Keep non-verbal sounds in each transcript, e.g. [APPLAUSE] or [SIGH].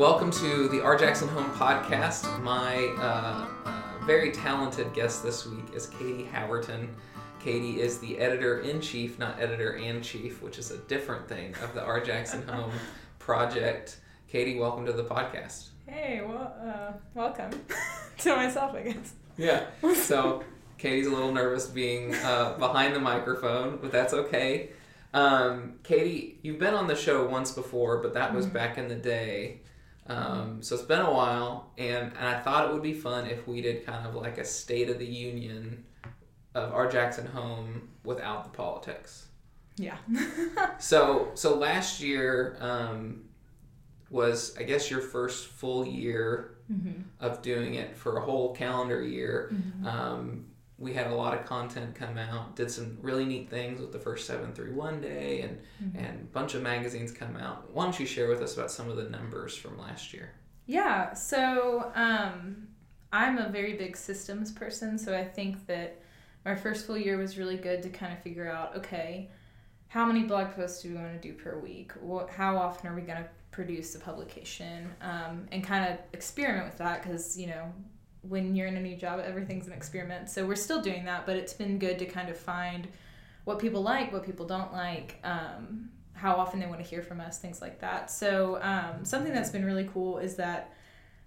Welcome to the Our Jackson Home Podcast. My uh, uh, very talented guest this week is Katie Howerton. Katie is the editor in chief, not editor and chief, which is a different thing of the Our Jackson [LAUGHS] Home project. Katie, welcome to the podcast. Hey, well, uh, welcome [LAUGHS] to myself, I guess. Yeah. [LAUGHS] So Katie's a little nervous being uh, behind the microphone, but that's okay. Um, Katie, you've been on the show once before, but that was Mhm. back in the day. Um, so it's been a while, and, and I thought it would be fun if we did kind of like a State of the Union of our Jackson home without the politics. Yeah. [LAUGHS] So so last year um, was I guess your first full year mm-hmm. of doing it for a whole calendar year. Mm-hmm. Um, we had a lot of content come out, did some really neat things with the first 731 day, and, Mm-hmm. and a bunch of magazines come out. Why don't you share with us about some of the numbers from last year? Yeah, so um, I'm a very big systems person, so I think that my first full year was really good to kind of figure out okay, how many blog posts do we want to do per week? What, how often are we going to produce a publication? Um, and kind of experiment with that because, you know, when you're in a new job, everything's an experiment. So we're still doing that, but it's been good to kind of find what people like, what people don't like, um, how often they want to hear from us, things like that. So um, something that's been really cool is that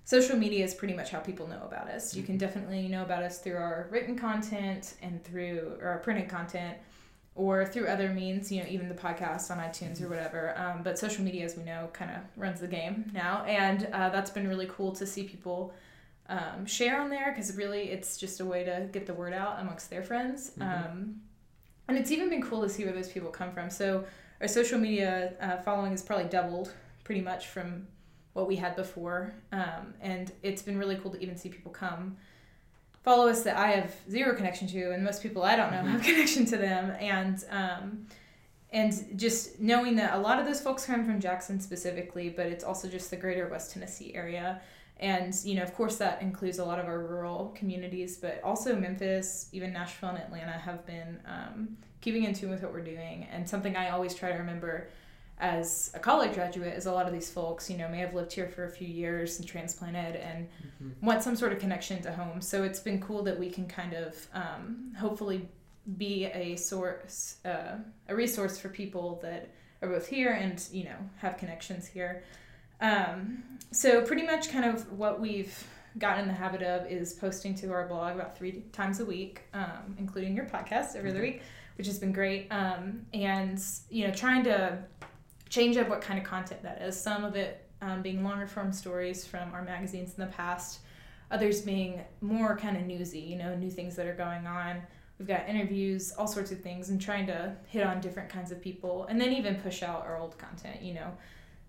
social media is pretty much how people know about us. You can definitely know about us through our written content and through or our printed content or through other means, you know, even the podcast on iTunes or whatever. Um, but social media, as we know, kind of runs the game now. And uh, that's been really cool to see people um, share on there because really it's just a way to get the word out amongst their friends. Mhm. Um, and it's even been cool to see where those people come from. So our social media uh, following has probably doubled pretty much from what we had before. Um, and it's been really cool to even see people come follow us that I have zero connection to, and most people I don't know have connection to them. And um, and just knowing that a lot of those folks come from Jackson specifically, but it's also just the greater West Tennessee area. And, you know, of course, that includes a lot of our rural communities, but also Memphis, even Nashville and Atlanta have been um, keeping in tune with what we're doing. And something I always try to remember as a college graduate is a lot of these folks, you know, may have lived here for a few years and transplanted and want some sort of connection to home. So it's been cool that we can kind of um, hopefully be a source, uh, a resource for people that are both here and you know have connections here. Um, so pretty much kind of what we've gotten in the habit of is posting to our blog about three times a week, um, including your podcast every other Mhm. week, which has been great. Um, and you know, trying to change up what kind of content that is. Some of it um, being longer form stories from our magazines in the past, others being more kind of newsy, you know, new things that are going on. We've got interviews, all sorts of things, and trying to hit on different kinds of people, and then even push out our old content, you know.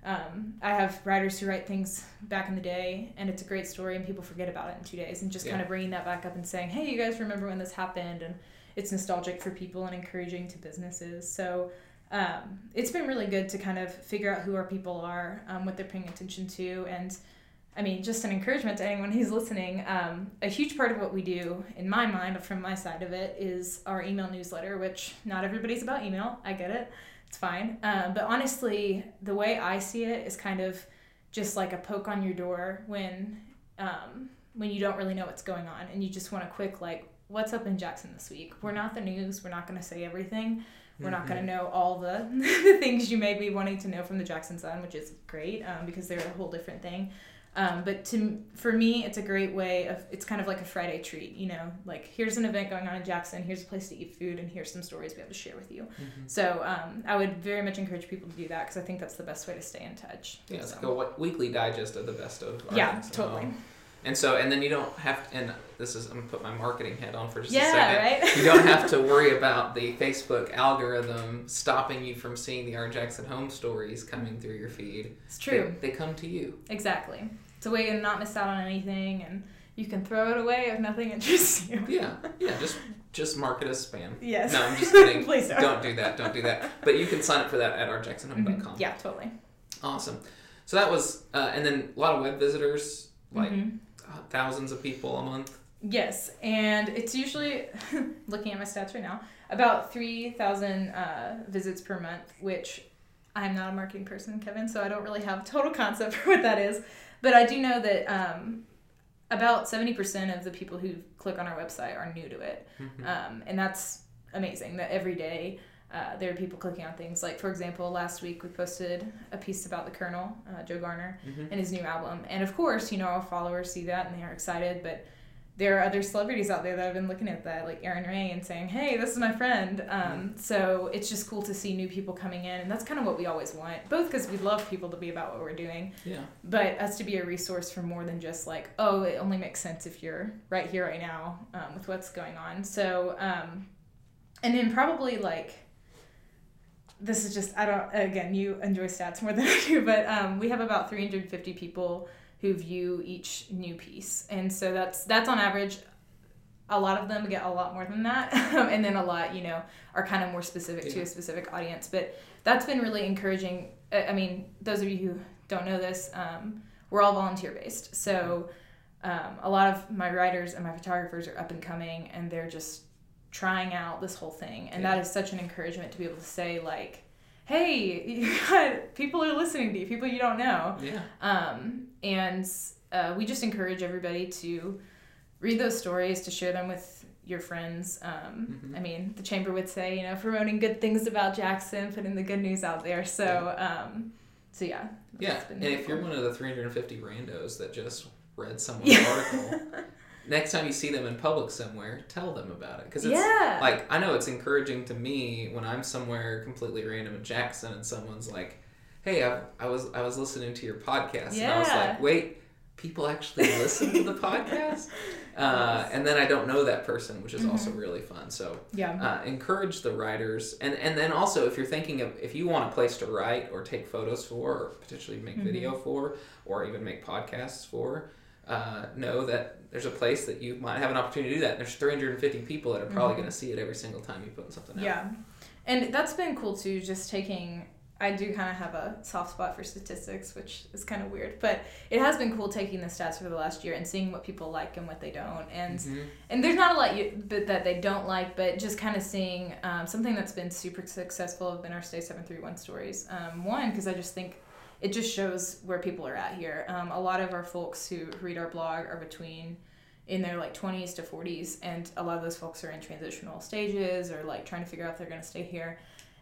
Um, I have writers who write things back in the day, and it's a great story, and people forget about it in two days, and just kind of bringing that back up and saying, "Hey, you guys remember when this happened?" and it's nostalgic for people and encouraging to businesses. So um, it's been really good to kind of figure out who our people are, um, what they're paying attention to, and I mean, just an encouragement to anyone who's listening. Um, a huge part of what we do, in my mind, from my side of it, is our email newsletter, which not everybody's about email. I get it, it's fine. Um, but honestly, the way I see it is kind of just like a poke on your door when um, when you don't really know what's going on and you just want a quick like, what's up in Jackson this week? We're not the news. We're not going to say everything. We're not going to know all the, [LAUGHS] the things you may be wanting to know from the Jackson Sun, which is great um, because they're a whole different thing. Um, but to for me, it's a great way of it's kind of like a Friday treat, you know, like here's an event going on in Jackson, here's a place to eat food, and here's some stories we have to share with you. Mhm. So um, I would very much encourage people to do that because I think that's the best way to stay in touch. Yeah, it's like a weekly digest of the best of. our yeah, totally. And so, and then you don't have, and this is, I'm gonna put my marketing head on for just a Yeah, second. right. you don't have to worry about the Facebook algorithm stopping you from seeing the Our Jackson home stories coming through your feed. It's true. They, they come to you. Exactly. It's a way to not miss out on anything, and you can throw it away if nothing [LAUGHS] interests you. Yeah, yeah. Just just mark it as spam. Yes. No, I'm just kidding. [LAUGHS] Please don't. Don't do that. Don't do that. But you can sign up for that at ourjacksonhome.com. Mhm. Yeah, totally. Awesome. So that was, uh, and then a lot of web visitors, like Mhm. Thousands of people a month. Yes, and it's usually [LAUGHS] looking at my stats right now about three thousand uh, visits per month, which I'm not a marketing person, Kevin, so I don't really have total concept [LAUGHS] for what that is. But I do know that um, about 70% of the people who click on our website are new to it. Mhm. Um, and that's amazing that every day uh, there are people clicking on things. Like, for example, last week we posted a piece about the Colonel, uh, Joe Garner, Mhm. and his new album. And of course, you know, our followers see that and they are excited, but there are other celebrities out there that have been looking at that, like Aaron Ray, and saying, "Hey, this is my friend." Um, so it's just cool to see new people coming in, and that's kind of what we always want. Both because we love people to be about what we're doing, Yeah. but us to be a resource for more than just like, oh, it only makes sense if you're right here, right now, um, with what's going on. So, um, and then probably like, this is just, I don't, again, you enjoy stats more than [LAUGHS] I do, but um, we have about 350 people who view each new piece. And so that's, that's on average. A lot of them get a lot more than that. [LAUGHS] and then a lot, you know, are kind of more specific to a specific audience. But that's been really encouraging. I I mean, those of you who don't know this, um, we're all volunteer based. So um, a lot of my writers and my photographers are up and coming, and they're just trying out this whole thing, and that Yeah. is such an encouragement to be able to say like, "Hey, [LAUGHS] you got, people are listening to you, people you don't know," Yeah. um, and uh, we just encourage everybody to read those stories, to share them with your friends. Um, Mhm. I mean, the chamber would say, you know, promoting good things about Jackson, putting the good news out there. So, um, so yeah. Yeah. And if you're one of the 350 randos that just read someone's Yeah. article, [LAUGHS] next time you see them in public somewhere, tell them about it. Because it's yeah, like, I know it's encouraging to me when I'm somewhere completely random in Jackson and someone's like, hey, I, I was I was listening to your podcast. And I was like, wait, people actually listen to the [LAUGHS] podcast? Uh, and then I don't know that person, which is also Mm-hmm. really fun. So yeah, uh, encourage the writers and and then also if you're thinking of if you want a place to write or take photos for or potentially make Mm-hmm. video for or even make podcasts for uh, know that there's a place that you might have an opportunity to do that there's 350 people that are probably Mhm. going to see it every single time you put something out yeah, and that's been cool too. Just taking, I do kind of have a soft spot for statistics, which is kind of weird, but it has been cool taking the stats for the last year and seeing what people like and what they don't, and Mhm. and there's not a lot you, but that they don't like, but just kind of seeing um, something that's been super successful have been our Stay Seven Three One stories. Um, one because I just think it just shows where people are at here. Um, a lot of our folks who read our blog are between in their like 20s to 40s and a lot of those folks are in transitional stages or like trying to figure out if they're going to stay here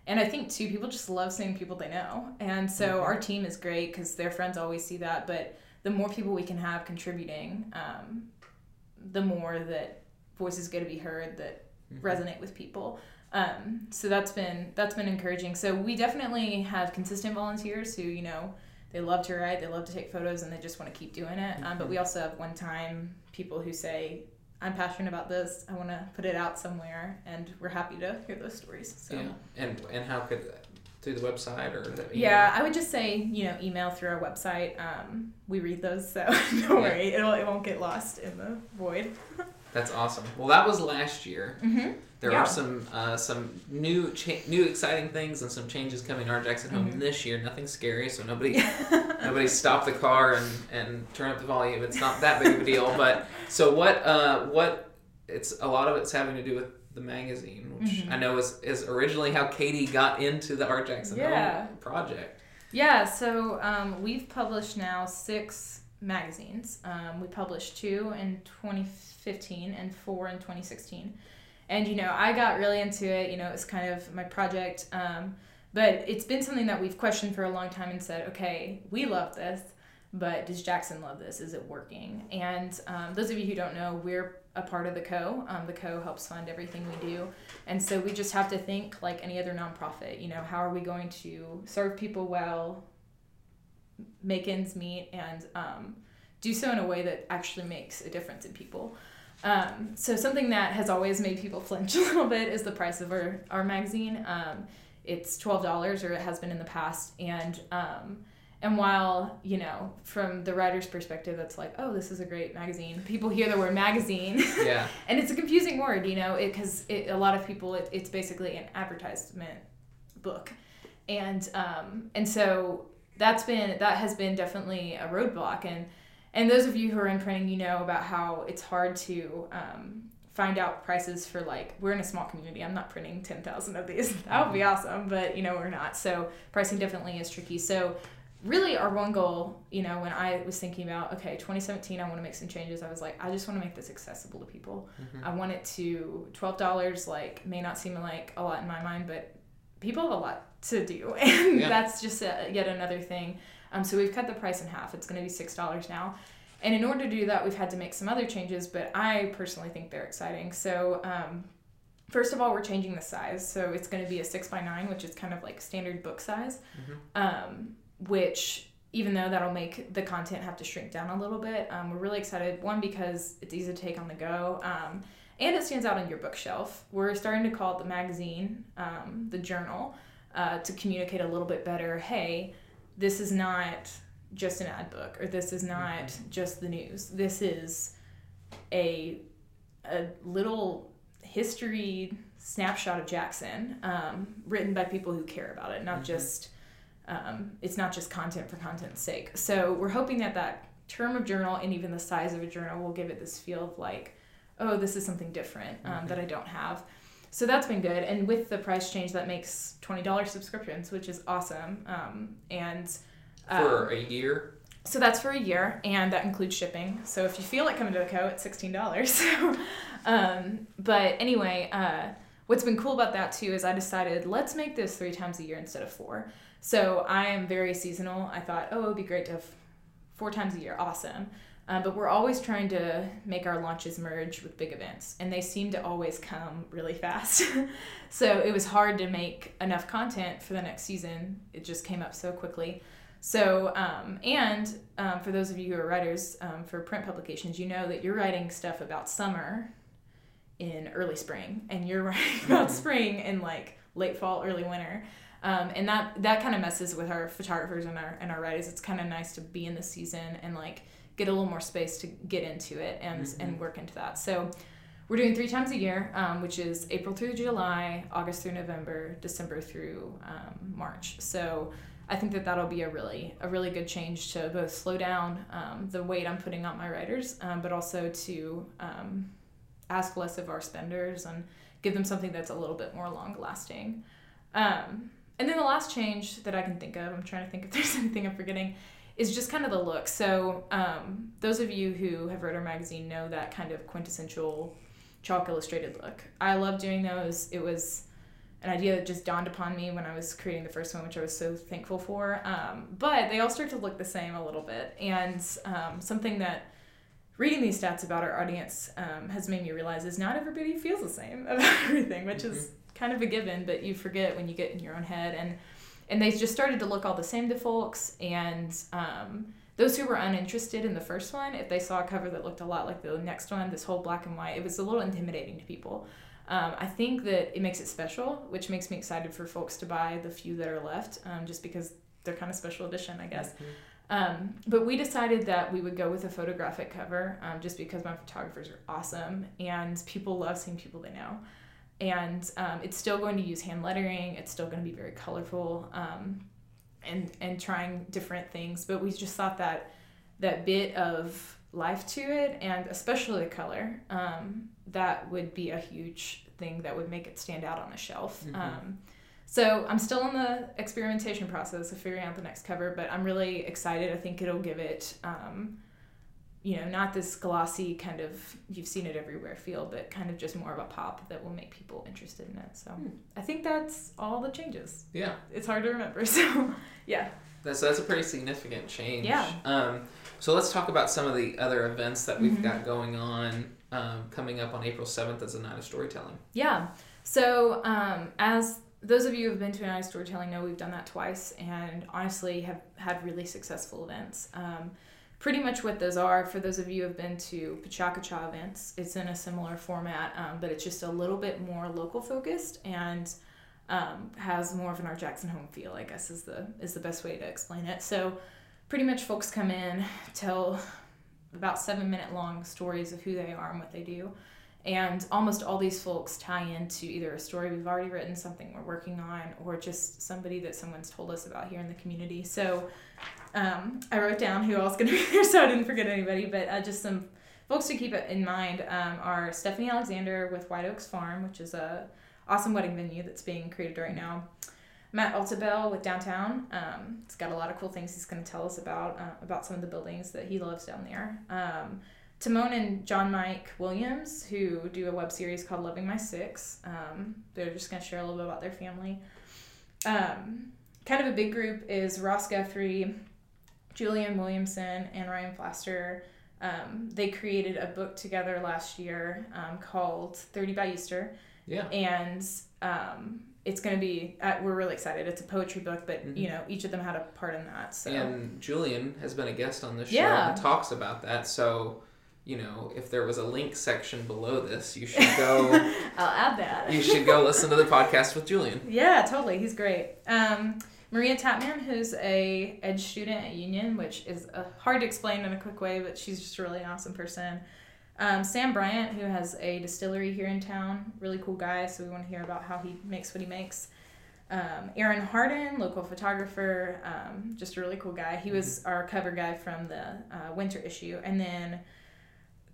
and i think too people just love seeing people they know and so Mhm. our team is great because their friends always see that but the more people we can have contributing um, the more that voices get to be heard that Mhm. resonate with people um, so that's been that's been encouraging. So we definitely have consistent volunteers who you know they love to write they love to take photos and they just want to keep doing it. Um, but we also have one time people who say i'm passionate about this i want to put it out somewhere and we're happy to hear those stories so. Yeah. And and how could through the website or the yeah, I would just say you know email through our website. Um, we read those, so [LAUGHS] don't worry, it'll it won't get lost in the void. [LAUGHS] that's awesome well that was last year Mm-hmm. There Yeah. are some uh, some new cha- new exciting things and some changes coming to our Jackson home Mhm. this year. Nothing scary, so nobody [LAUGHS] nobody stop the car and, and turn up the volume. It's not that big of a deal. [LAUGHS] But so what uh, what it's a lot of it's having to do with the magazine, which Mhm. I know is, is originally how Katie got into the Our Jackson Yeah. home project. Yeah, so um, we've published now six magazines. Um, we published two in 2015 and four in 2016. And, you know, I got really into it. You know, it was kind of my project. Um, but it's been something that we've questioned for a long time and said, okay, we love this, but does Jackson love this? Is it working? And um, those of you who don't know, we're a part of the Co. Um, the Co helps fund everything we do. And so we just have to think like any other nonprofit, you know, how are we going to serve people well, make ends meet, and um, do so in a way that actually makes a difference in people. Um, so something that has always made people [LAUGHS] flinch a little bit is the price of our, our magazine. Um, it's twelve dollars, or it has been in the past, and um, and while you know from the writer's perspective, that's like, oh, this is a great magazine. People hear the word magazine, [LAUGHS] Yeah, and it's a confusing word, you know, because it, a lot of people it, it's basically an advertisement book, and um, and so that's been that has been definitely a roadblock, and and those of you who are in printing, you know about how it's hard to um, find out prices for like we're in a small community. I'm not printing ten thousand of these. [LAUGHS] That would be awesome, but you know we're not. So pricing definitely is tricky. So really our one goal, you know, when I was thinking about okay, 2017, I want to make some changes. I was like, I just want to make this accessible to people. Mm-hmm. I want it to twelve dollars. Like may not seem like a lot in my mind, but people have a lot to do, [LAUGHS] and Yeah. that's just a, yet another thing. Um, so we've cut the price in half. It's going to be six dollars now. And in order to do that, we've had to make some other changes, but I personally think they're exciting. So, um, first of all, we're changing the size. So, it's going to be a six by nine, which is kind of like standard book size, um, which even though that'll make the content have to shrink down a little bit, um, we're really excited. One, because it's easy to take on the go. Um, and it stands out on your bookshelf. We're starting to call it the magazine, um, the journal, uh, to communicate a little bit better. Hey, this is not just an ad book, or this is not just the news. This is a a little history snapshot of Jackson, um, written by people who care about it, not Mhm. just. Um, it's not just content for content's sake. So we're hoping that that term of journal and even the size of a journal will give it this feel of like, oh, this is something different um, Mhm. that I don't have. So that's been good. And with the price change, that makes twenty dollars subscriptions, which is awesome. Um, and um, For a year. so that's for a year, and that includes shipping. So if you feel like coming to the co, it's sixteen dollars. [LAUGHS] um, but anyway, uh, what's been cool about that too is I decided let's make this three times a year instead of four. So I am very seasonal. I thought, oh, it would be great to have four times a year. Awesome. Uh, but we're always trying to make our launches merge with big events, and they seem to always come really fast. [LAUGHS] so it was hard to make enough content for the next season. It just came up so quickly. So, um, and um, for those of you who are writers um, for print publications, you know that you're writing stuff about summer in early spring, and you're [LAUGHS] writing about Mhm. spring in like late fall, early winter. Um, and that that kind of messes with our photographers and our and our writers. It's kind of nice to be in the season and like get a little more space to get into it and and work into that. So we're doing three times a year, um, which is April through July, August through November, December through um, March. So I think that that'll be a really a really good change to both slow down um, the weight I'm putting on my writers, um, but also to um, ask less of our spenders and give them something that's a little bit more long lasting. Um, and then the last change that I can think of, I'm trying to think if there's [LAUGHS] anything I'm forgetting, is just kind of the look. So um, those of you who have read our magazine know that kind of quintessential chalk illustrated look. I love doing those. It was an idea that just dawned upon me when I was creating the first one, which I was so thankful for. Um, but they all start to look the same a little bit. And um, something that reading these stats about our audience um, has made me realize is not everybody feels the same [LAUGHS] about everything, which is kind of a given, but you forget when you get in your own head. And and they just started to look all the same to folks. And um, those who were uninterested in the first one, if they saw a cover that looked a lot like the next one, this whole black and white, it was a little intimidating to people. Um, I think that it makes it special, which makes me excited for folks to buy the few that are left, um, just because they're kind of special edition, I guess. Um, but we decided that we would go with a photographic cover um, just because my photographers are awesome and people love seeing people they know. And um, it's still going to use hand lettering, it's still going to be very colorful um, and, and trying different things. But we just thought that that bit of life to it and especially the color, um, that would be a huge thing that would make it stand out on a shelf. Mhm. Um, so I'm still in the experimentation process of figuring out the next cover, but I'm really excited. I think it'll give it, um, you know, not this glossy kind of you've seen it everywhere feel, but kind of just more of a pop that will make people interested in it. So Hmm. I think that's all the changes. Yeah. It's hard to remember. [LAUGHS] So yeah, That's that's a pretty significant change. Yeah. Um, so let's talk about some of the other events that we've Mhm. got going on um, coming up on April seventh as a night of storytelling. Yeah. So, um, as those of you who have been to a night of storytelling know, we've done that twice, and honestly have had really successful events. Um, pretty much what those are for those of you who have been to PechaKucha events. It's in a similar format, um, but it's just a little bit more local focused and um, has more of an Our Jackson home feel. I guess is the is the best way to explain it. So, pretty much folks come in, tell about seven minute long stories of who they are and what they do. And almost all these folks tie into either a story we've already written, something we're working on, or just somebody that someone's told us about here in the community. So um, I wrote down who else going to be there so I didn't forget anybody, but uh, just some folks to keep in mind um, are Stephanie Alexander with White Oaks Farm, which is a awesome wedding venue that's being created right now. Matt Altabell with Downtown. Um, it's got a lot of cool things he's going to tell us about uh, about some of the buildings that he loves down there. Um, Timon and John Mike Williams, who do a web series called Loving My Six. Um, they're just going to share a little bit about their family. Um, kind of a big group is Ross Guthrie, Julian Williamson, and Ryan Flaster. Um, they created a book together last year um, called 30 by Easter. Yeah. And um, it's going to be, uh, we're really excited. It's a poetry book, but, Mhm. you know, each of them had a part in that. So, And Julian has been a guest on this show Yeah. and talks about that. So, you know, if there was a link section below this, you [LAUGHS] should go. I'll add that. you should go listen to the [LAUGHS] podcast with Julian. Yeah, totally. He's great. Um, Maria Tapman, who's a Edge student at Union, which is uh, hard to explain in a quick way, but she's just a really awesome person. Um, Sam Bryant, who has a distillery here in town, really cool guy. So we want to hear about how he makes what he makes. Um, Aaron Harden, local photographer, um, just a really cool guy. He was our cover guy from the uh, winter issue, and then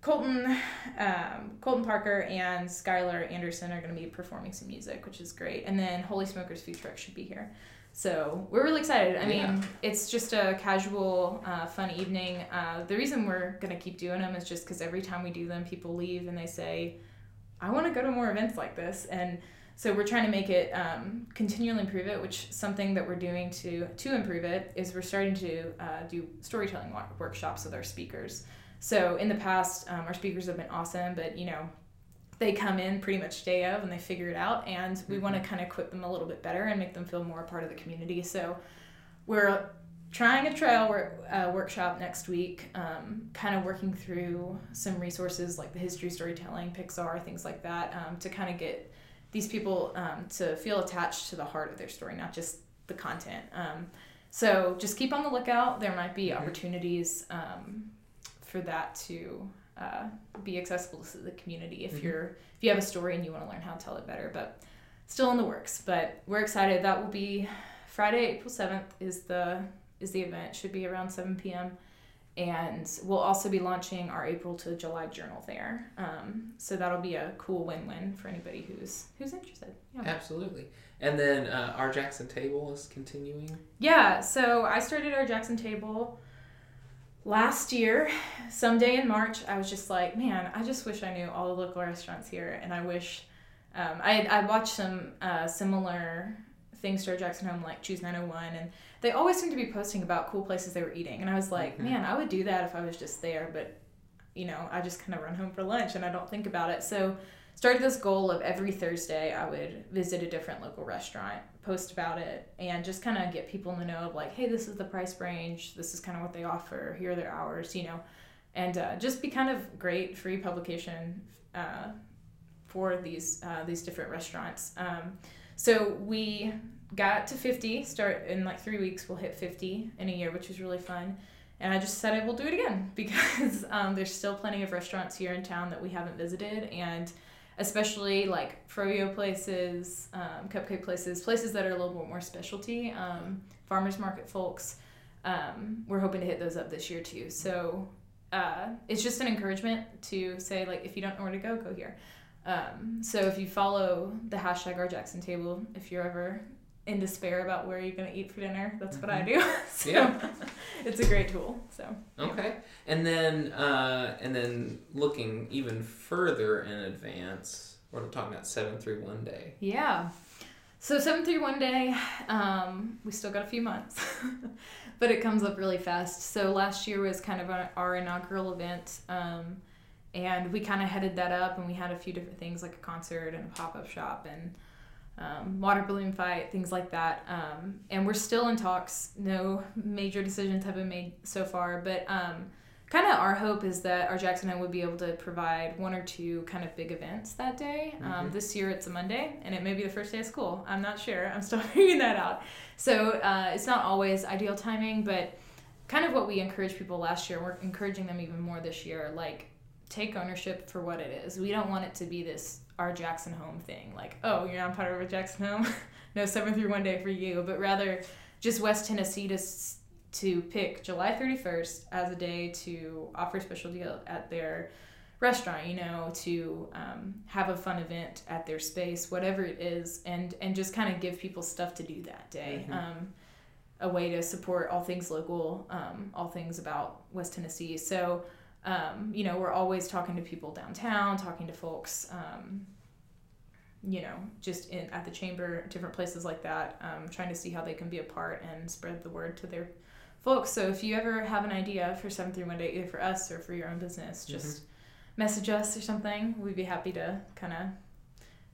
Colton, um, Colton Parker and Skylar Anderson are going to be performing some music, which is great. And then Holy Smokers Food Truck should be here. So we're really excited. I Yeah. mean, it's just a casual, uh, fun evening. Uh, the reason we're going to keep doing them is just because every time we do them, people leave and they say, I want to go to more events like this. And so we're trying to make it um, continually improve it, which something that we're doing to to improve it is we're starting to uh, do storytelling wo- workshops with our speakers. So in the past, um, our speakers have been awesome, but you know, they come in pretty much day of and they figure it out, and we want to kind of equip them a little bit better and make them feel more a part of the community. So we're trying a trail work, uh, workshop next week, um, kind of working through some resources like the history storytelling, Pixar, things like that, um, to kind of get these people um, to feel attached to the heart of their story, not just the content. Um, so just keep on the lookout. There might be Mhm. opportunities um, for that to uh, be accessible to the community if Mhm. you're if you have a story and you want to learn how to tell it better. But still in the works. But we're excited. That will be Friday, April seventh is the is the event. Should be around seven p.m. And we'll also be launching our April to July journal there. Um, so that'll be a cool win-win for anybody who's who's interested. Yeah. Absolutely. And then uh, our Jackson table is continuing. Yeah, so I started our Jackson table last year. Someday in March, I was just like, man, I just wish I knew all the local restaurants here, and I wish um, I I watched some uh, similar things to our Jackson Home, like Choose 901, and they always seem to be posting about cool places they were eating, and I was like, Mhm. man, I would do that if I was just there, but you know, I just kind of run home for lunch and I don't think about it. So started this goal of every Thursday I would visit a different local restaurant, post about it, and just kind of get people in the know of like, hey, this is the price range, this is kind of what they offer, here are their hours, you know, and uh, just be kind of great free publication uh, for these uh, these different restaurants. Um, so we got to 50 start in like three weeks we'll hit 50 in a year which is really fun. And i just said i will do it again [LAUGHS] because um, there's still plenty of restaurants here in town that we haven't visited and especially like froyo places um, cupcake places places that are a little bit more specialty. Um, farmers market folks um, we're hoping to hit those up this year too. So uh, it's just an encouragement to say like if you don't know where to go go here. Um, so if you follow the hashtag our Jackson table, if you're ever in despair about where you're gonna eat for dinner, that's what I do. [LAUGHS] so Yeah. it's a great tool. So Okay. And then uh, and then looking even further in advance, we're talking about seven three one day. yeah. So seven three one day, um, we still got a few months, [LAUGHS] but it comes up really fast. So last year was kind of our, our inaugural event. Um, and we kind of headed that up and we had a few different things like a concert and a pop-up shop and um, water balloon fight things like that. Um, and we're still in talks. No major decisions have been made so far but um, kind of our hope is that our jackson Home would be able to provide one or two kind of big events that day. Um, Mhm. this year it's a monday and it may be the first day of school. I'm not sure. I'm still [LAUGHS] figuring that out. So uh, it's not always ideal timing but kind of what we encouraged people last year we're encouraging them even more this year like take ownership for what it is. We don't want it to be this our Jackson Home thing, like, oh, you're not part of a Jackson Home, [LAUGHS] no seven through one day for you, but rather just West Tennessee to to pick July 31st as a day to offer a special deal at their restaurant, you know, to um, have a fun event at their space, whatever it is, and and just kind of give people stuff to do that day. Mhm. Um, a way to support all things local, um, all things about West Tennessee. So, um, you know, we're always talking to people downtown, talking to folks, um, you know, just in at the chamber, different places like that, um, trying to see how they can be a part and spread the word to their folks. So if you ever have an idea for seven three one day, either for us or for your own business, just message us or something. We'd be happy to kind of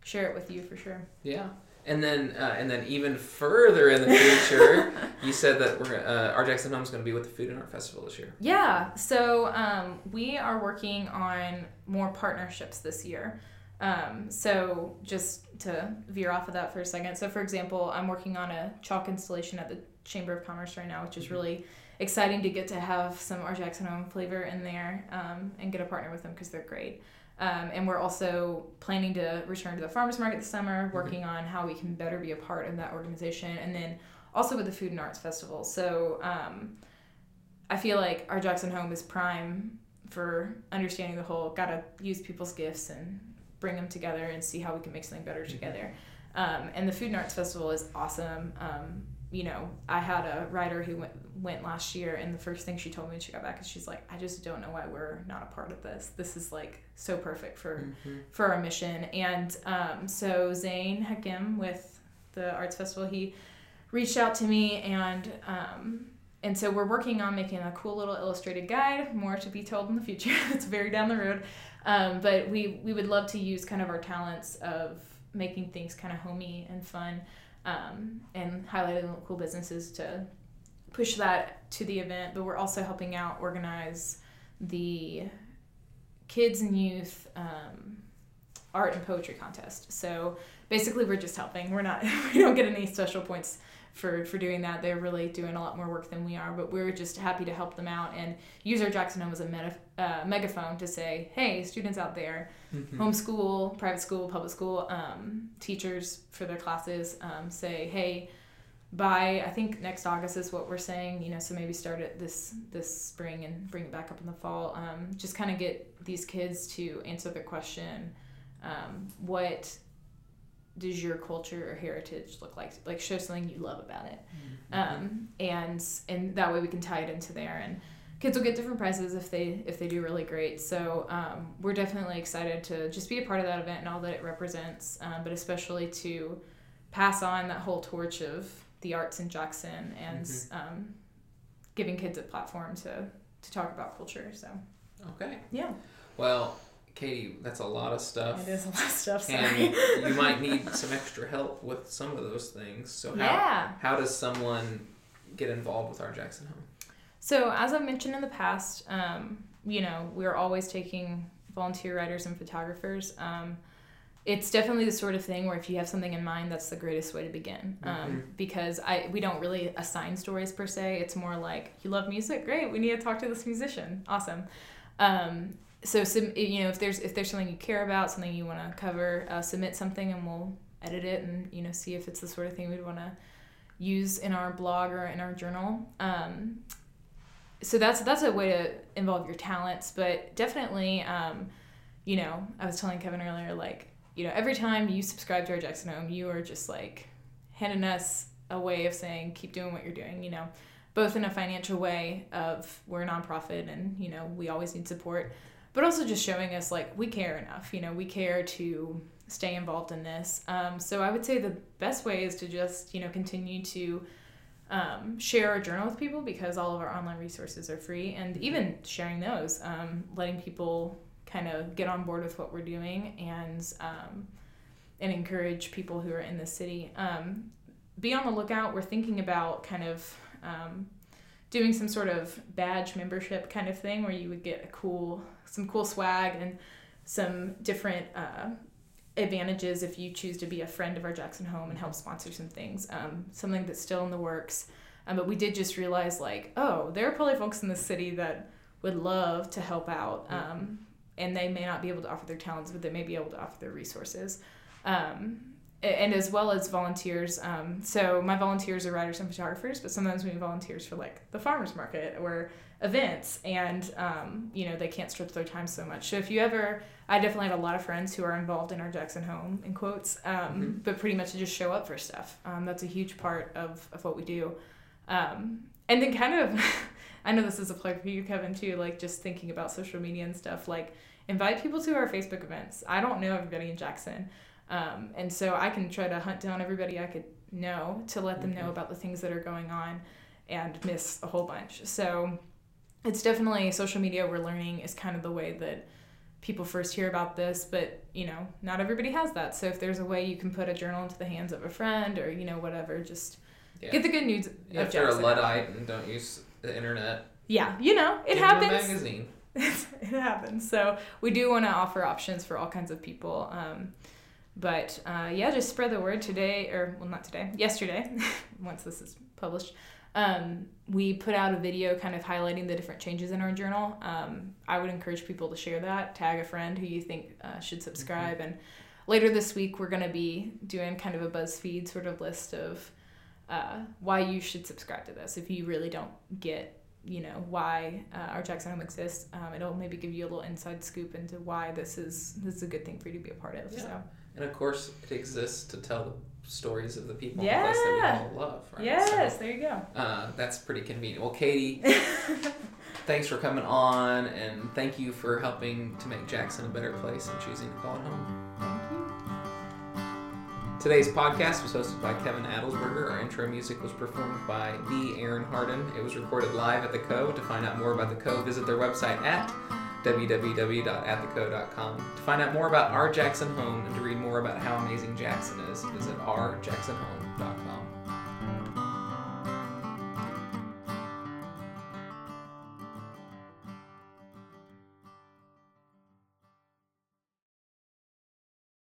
share it with you for sure. Yeah. And then, uh, and then even further in the future, you said that we're uh, our Jackson Home's going to be with the Food and Art Festival this year. Yeah, so um, we are working on more partnerships this year. Um, so just to veer off of that for a second. So for example, I'm working on a chalk installation at the Chamber of Commerce right now, which is really exciting to get to have some our Jackson Home flavor in there um, and get a partner with them because they're great. Um, and we're also planning to return to the farmers market this summer, working on how we can better be a part of that organization, and then also with the Food and Arts Festival. So um, I feel like our Jackson Home is prime for understanding the whole. Got to use people's gifts and bring them together and see how we can make something better together. Um, and the Food and Arts Festival is awesome. Um, you know, I had a writer who went, went last year, and the first thing she told me when she got back is she's like, I just don't know why we're not a part of this. This is like so perfect for Mm-hmm. for our mission. And um, so Zane Hakim with the Arts Festival, he reached out to me and um, and so we're working on making a cool little illustrated guide. More to be told in the future. [LAUGHS] it's very down the road, um, but we we would love to use kind of our talents of making things kind of homey and fun, um, and highlighting cool businesses to push that to the event. But we're also helping out organize the kids and youth um, art and poetry contest. So basically, we're just helping. We're not. [LAUGHS] We don't get any special points for for doing that. They're really doing a lot more work than we are. But we're just happy to help them out and use our Jackson Home as a meta, uh, megaphone to say, "Hey, students out there, Mm-hmm. homeschool, private school, public school, um, teachers for their classes, um, say, hey." By I think next August is what we're saying, you know. So maybe start it this this spring and bring it back up in the fall. Um, just kind of get these kids to answer the question, um, what does your culture or heritage look like? Like show something you love about it, um, and and that way we can tie it into there. And kids will get different prizes if they if they do really great. So um, we're definitely excited to just be a part of that event and all that it represents, um, but especially to pass on that whole torch of the arts in Jackson and um, giving kids a platform to to talk about culture. So Okay. yeah, Well, Katie, that's a lot of stuff. it is a lot of stuff. Sorry. And you might need some extra help with some of those things. So how yeah. how does someone get involved with our Jackson Home? So, as I've mentioned in the past, um, you know, we're always taking volunteer writers and photographers. Um, it's definitely the sort of thing where if you have something in mind, that's the greatest way to begin. Um, Because I we don't really assign stories per se. It's more like you love music, great. We need to talk to this musician, awesome. Um, so you know, if there's if there's something you care about, something you want to cover, uh, submit something, and we'll edit it and you know see if it's the sort of thing we'd want to use in our blog or in our journal. Um, so that's that's a way to involve your talents, but definitely, um, you know, I was telling Kevin earlier, like you know, every time you subscribe to our Jackson Home, you are just like handing us a way of saying keep doing what you're doing. You know, both in a financial way of we're a nonprofit and you know we always need support, but also just showing us like we care enough. You know, we care to stay involved in this. Um, so I would say the best way is to just you know continue to um, share our journal with people because all of our online resources are free, and even sharing those, um, letting people kind of get on board with what we're doing and um, and encourage people who are in the city. Um, be on the lookout. We're thinking about kind of um, doing some sort of badge membership kind of thing where you would get a cool some cool swag and some different uh, advantages if you choose to be a friend of our Jackson Home and help sponsor some things. Um, something that's still in the works. Um, but we did just realize, like, oh, there are probably folks in the city that would love to help out. Um, and they may not be able to offer their talents, but they may be able to offer their resources. Um, and as well as volunteers. Um, so my volunteers are writers and photographers, but sometimes we need volunteers for like the farmers market or events, and um, you know they can't stretch their time so much. So if you ever, I definitely have a lot of friends who are involved in our Jackson Home in quotes, um, Mm-hmm. but pretty much just show up for stuff. Um, that's a huge part of of what we do, um, and then kind of. [LAUGHS] I know this is a plug for you, Kevin, too. Like just thinking about social media and stuff. Like invite people to our Facebook events. I don't know everybody in Jackson. Um, and so I can try to hunt down everybody I could know to let them know about the things that are going on and miss a whole bunch. So it's definitely social media we're learning is kind of the way that people first hear about this, but you know, not everybody has that. So if there's a way you can put a journal into the hands of a friend or, you know, whatever, just Yeah. get the good news Yeah, if you're a Luddite and don't use the internet, Yeah, you know, it give them a happens. magazine. [LAUGHS] it happens. So we do want to offer options for all kinds of people. Um, but uh, yeah, just spread the word today, or well, not today, yesterday, [LAUGHS] once this is published. Um, we put out a video kind of highlighting the different changes in our journal. Um, I would encourage people to share that, tag a friend who you think uh, should subscribe. And later this week, we're going to be doing kind of a BuzzFeed sort of list of uh, why you should subscribe to this if you really don't get you know why uh, our Jackson Home exists. Um, it'll maybe give you a little inside scoop into why this is this is a good thing for you to be a part of. Yeah. So And of course, it exists to tell the stories of the people Yeah. in the place that we all love, right? yes, So, there you go. uh, that's pretty convenient. Well, Katie, [LAUGHS] thanks for coming on, and thank you for helping to make Jackson a better place and choosing to call it home. Thank you. Today's podcast was hosted by Kevin Adelsberger. Our intro music was performed by the Aaron Harden. It was recorded live at the Co. To find out more about the Co, visit their website at www.attheco.com. To find out more about our Jackson home and to read more about how amazing Jackson is, visit ourjacksonhome.com.